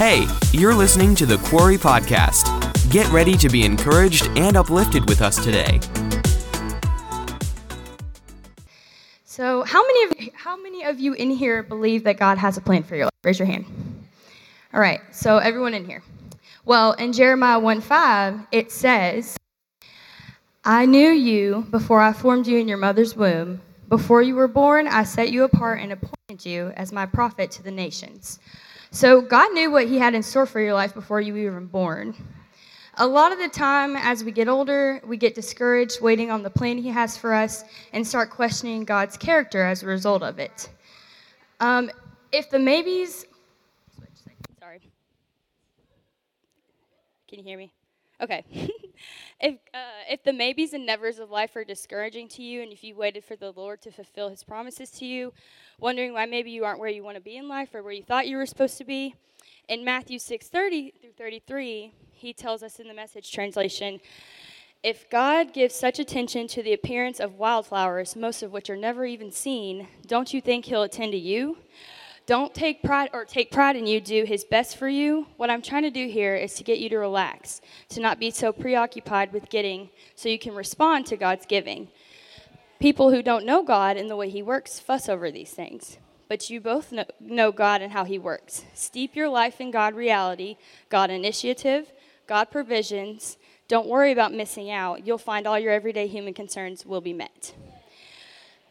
Hey, you're listening to the Quarry Podcast. Get ready to be encouraged and uplifted with us today. So, how many of how many of you in here believe that God has a plan for your life? Raise your hand. All right. So, everyone in here. Well, in Jeremiah 1:5, it says, "I knew you before I formed you in your mother's womb. Before you were born, I set you apart and appointed you as my prophet to the nations." So, God knew what he had in store for your life before you were even born. A lot of the time, as we get older, we get discouraged waiting on the plan He has for us and start questioning God's character as a result of it. Um, if the maybes. Sorry. Can you hear me? Okay. if, uh, if the maybes and nevers of life are discouraging to you, and if you waited for the Lord to fulfill His promises to you, wondering why maybe you aren't where you want to be in life or where you thought you were supposed to be, in Matthew 6 30 through 33, he tells us in the message translation if God gives such attention to the appearance of wildflowers, most of which are never even seen, don't you think he'll attend to you? Don't take pride or take pride in you, do his best for you. What I'm trying to do here is to get you to relax, to not be so preoccupied with getting so you can respond to God's giving. People who don't know God and the way he works fuss over these things but you both know, God and how He works. Steep your life in God reality, God initiative, God provisions. Don't worry about missing out. You'll find all your everyday human concerns will be met.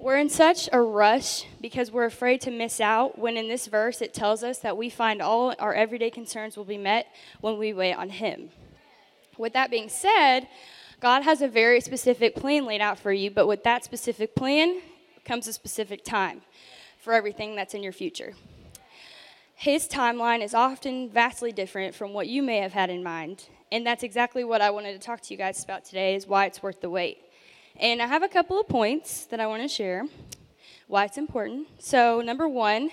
We're in such a rush because we're afraid to miss out when in this verse it tells us that we find all our everyday concerns will be met when we wait on Him. With that being said, God has a very specific plan laid out for you, but with that specific plan comes a specific time for everything that's in your future. His timeline is often vastly different from what you may have had in mind, and that's exactly what I wanted to talk to you guys about today is why it's worth the wait. And I have a couple of points that I want to share why it's important. So, number 1,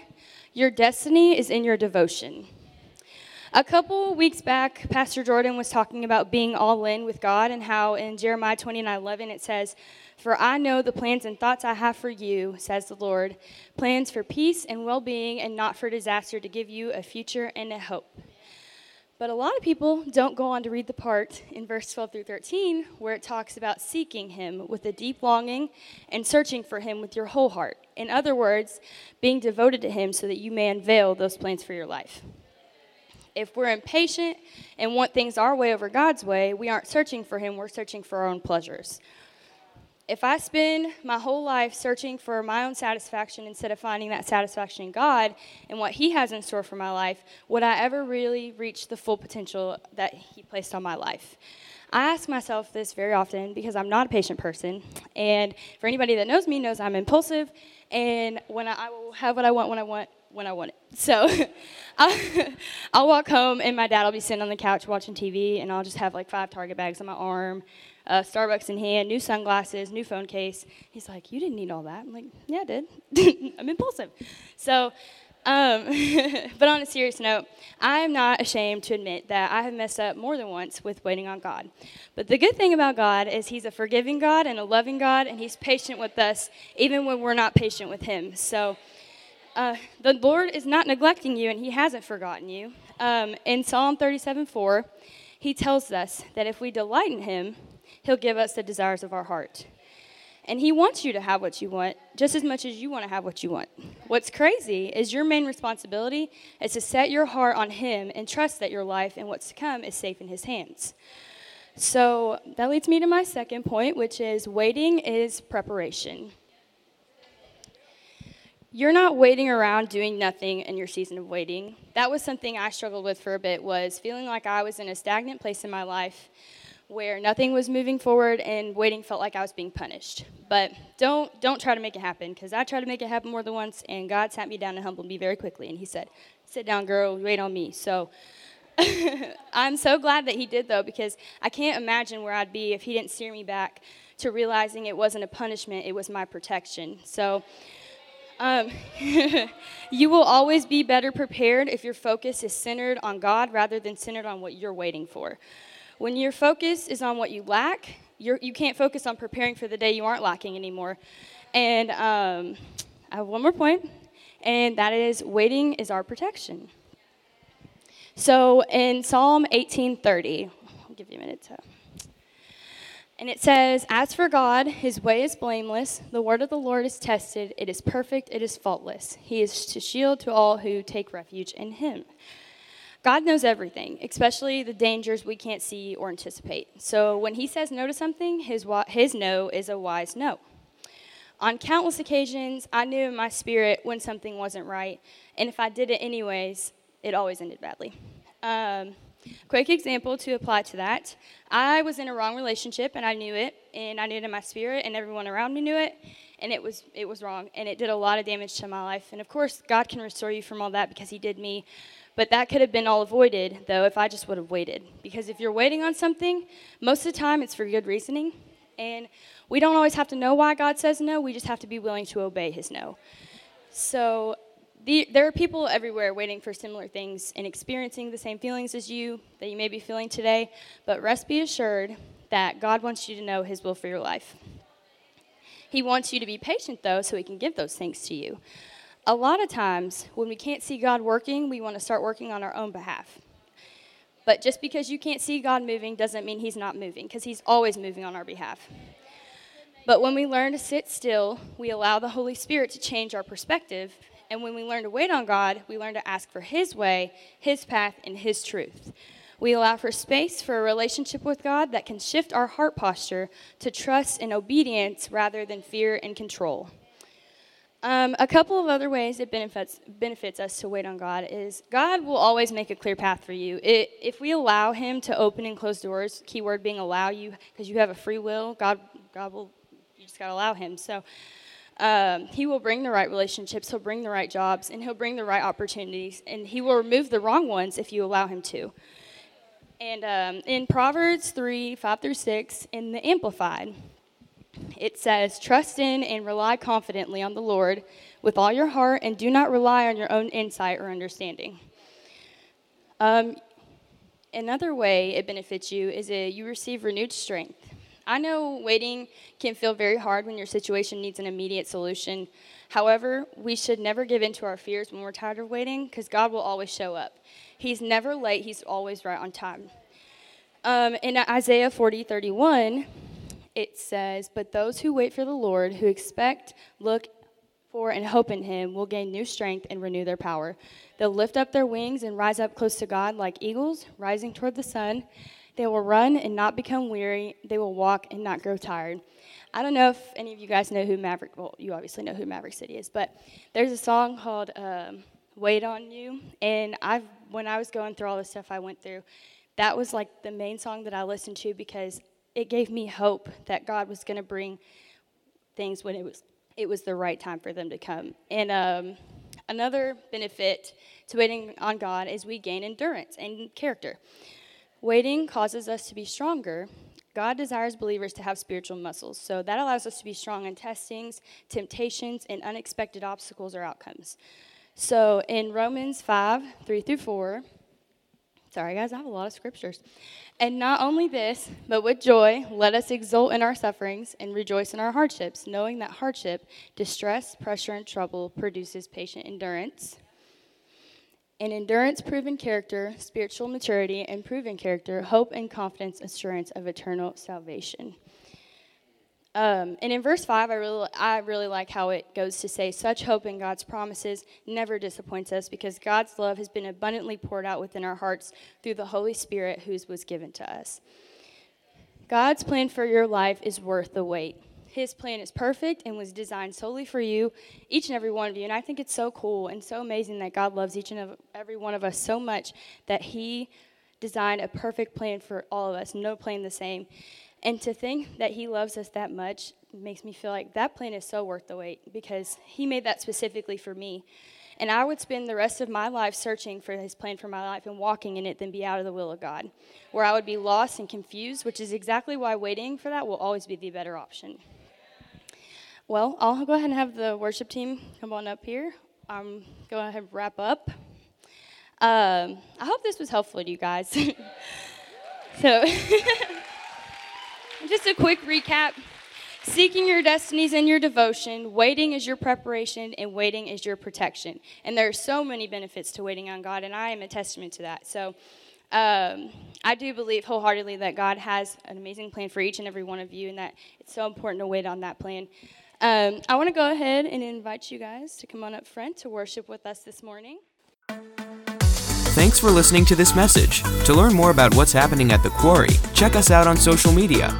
your destiny is in your devotion. A couple weeks back, Pastor Jordan was talking about being all in with God and how in Jeremiah 29 11 it says, For I know the plans and thoughts I have for you, says the Lord, plans for peace and well being and not for disaster, to give you a future and a hope. But a lot of people don't go on to read the part in verse 12 through 13 where it talks about seeking Him with a deep longing and searching for Him with your whole heart. In other words, being devoted to Him so that you may unveil those plans for your life. If we're impatient and want things our way over God's way, we aren't searching for Him, we're searching for our own pleasures. If I spend my whole life searching for my own satisfaction instead of finding that satisfaction in God and what He has in store for my life, would I ever really reach the full potential that He placed on my life? I ask myself this very often because I'm not a patient person. And for anybody that knows me, knows I'm impulsive. And when I, I will have what I want when I want when I want it. So I'll, I'll walk home and my dad will be sitting on the couch watching TV, and I'll just have like five Target bags on my arm, uh, Starbucks in hand, new sunglasses, new phone case. He's like, You didn't need all that. I'm like, Yeah, I did. I'm impulsive. So, um, but on a serious note, I am not ashamed to admit that I have messed up more than once with waiting on God. But the good thing about God is He's a forgiving God and a loving God, and He's patient with us even when we're not patient with Him. So, uh, the Lord is not neglecting you and He hasn't forgotten you. Um, in Psalm 37 4, He tells us that if we delight in Him, He'll give us the desires of our heart. And He wants you to have what you want just as much as you want to have what you want. What's crazy is your main responsibility is to set your heart on Him and trust that your life and what's to come is safe in His hands. So that leads me to my second point, which is waiting is preparation. You're not waiting around doing nothing in your season of waiting. That was something I struggled with for a bit was feeling like I was in a stagnant place in my life where nothing was moving forward and waiting felt like I was being punished. But don't don't try to make it happen because I tried to make it happen more than once and God sat me down and humbled me very quickly and he said, "Sit down, girl, wait on me." So I'm so glad that he did though because I can't imagine where I'd be if he didn't steer me back to realizing it wasn't a punishment, it was my protection. So um, you will always be better prepared if your focus is centered on God rather than centered on what you're waiting for. When your focus is on what you lack, you're, you can not focus on preparing for the day you aren't lacking anymore. And um, I have one more point, and that is waiting is our protection. So in Psalm 18:30, I'll give you a minute to. And it says, As for God, his way is blameless. The word of the Lord is tested. It is perfect. It is faultless. He is to shield to all who take refuge in him. God knows everything, especially the dangers we can't see or anticipate. So when he says no to something, his, his no is a wise no. On countless occasions, I knew in my spirit when something wasn't right, and if I did it anyways, it always ended badly. Um, quick example to apply to that I was in a wrong relationship, and I knew it, and I knew it in my spirit, and everyone around me knew it, and it was, it was wrong, and it did a lot of damage to my life. And of course, God can restore you from all that because He did me. But that could have been all avoided, though, if I just would have waited. Because if you're waiting on something, most of the time it's for good reasoning. And we don't always have to know why God says no, we just have to be willing to obey his no. So the, there are people everywhere waiting for similar things and experiencing the same feelings as you that you may be feeling today. But rest be assured that God wants you to know his will for your life. He wants you to be patient, though, so he can give those things to you a lot of times when we can't see God working, we want to start working on our own behalf. But just because you can't see God moving doesn't mean He's not moving, because He's always moving on our behalf. But when we learn to sit still, we allow the Holy Spirit to change our perspective. And when we learn to wait on God, we learn to ask for His way, His path, and His truth. We allow for space for a relationship with God that can shift our heart posture to trust and obedience rather than fear and control. Um, a couple of other ways it benefits, benefits us to wait on God is God will always make a clear path for you. It, if we allow Him to open and close doors, keyword being allow you, because you have a free will, God, God will, you just got to allow Him. So um, He will bring the right relationships, He'll bring the right jobs, and He'll bring the right opportunities, and He will remove the wrong ones if you allow Him to. And um, in Proverbs 3 5 through 6, in the Amplified, it says, Trust in and rely confidently on the Lord with all your heart, and do not rely on your own insight or understanding. Um, another way it benefits you is that you receive renewed strength. I know waiting can feel very hard when your situation needs an immediate solution. However, we should never give in to our fears when we're tired of waiting because God will always show up. He's never late, He's always right on time. Um, in Isaiah 40 31, it says, But those who wait for the Lord, who expect, look for, and hope in him, will gain new strength and renew their power. They'll lift up their wings and rise up close to God like eagles, rising toward the sun. They will run and not become weary. They will walk and not grow tired. I don't know if any of you guys know who Maverick, well, you obviously know who Maverick City is, but there's a song called um, Wait on You. And I've, when I was going through all the stuff I went through, that was like the main song that I listened to because it gave me hope that God was going to bring things when it was it was the right time for them to come. And um, another benefit to waiting on God is we gain endurance and character. Waiting causes us to be stronger. God desires believers to have spiritual muscles, so that allows us to be strong in testings, temptations, and unexpected obstacles or outcomes. So in Romans 5 3 through 4, sorry guys, I have a lot of scriptures. And not only this, but with joy, let us exult in our sufferings and rejoice in our hardships, knowing that hardship, distress, pressure, and trouble produces patient endurance. And endurance, proven character, spiritual maturity, and proven character, hope and confidence, assurance of eternal salvation. Um, and in verse 5, I really, I really like how it goes to say, Such hope in God's promises never disappoints us because God's love has been abundantly poured out within our hearts through the Holy Spirit whose was given to us. God's plan for your life is worth the wait. His plan is perfect and was designed solely for you, each and every one of you. And I think it's so cool and so amazing that God loves each and every one of us so much that He designed a perfect plan for all of us, no plan the same. And to think that He loves us that much makes me feel like that plan is so worth the wait because He made that specifically for me. And I would spend the rest of my life searching for His plan for my life and walking in it than be out of the will of God, where I would be lost and confused, which is exactly why waiting for that will always be the better option. Well, I'll go ahead and have the worship team come on up here. I'm going to wrap up. Um, I hope this was helpful to you guys. so. Just a quick recap. Seeking your destinies and your devotion, waiting is your preparation, and waiting is your protection. And there are so many benefits to waiting on God, and I am a testament to that. So um, I do believe wholeheartedly that God has an amazing plan for each and every one of you, and that it's so important to wait on that plan. Um, I want to go ahead and invite you guys to come on up front to worship with us this morning. Thanks for listening to this message. To learn more about what's happening at the Quarry, check us out on social media.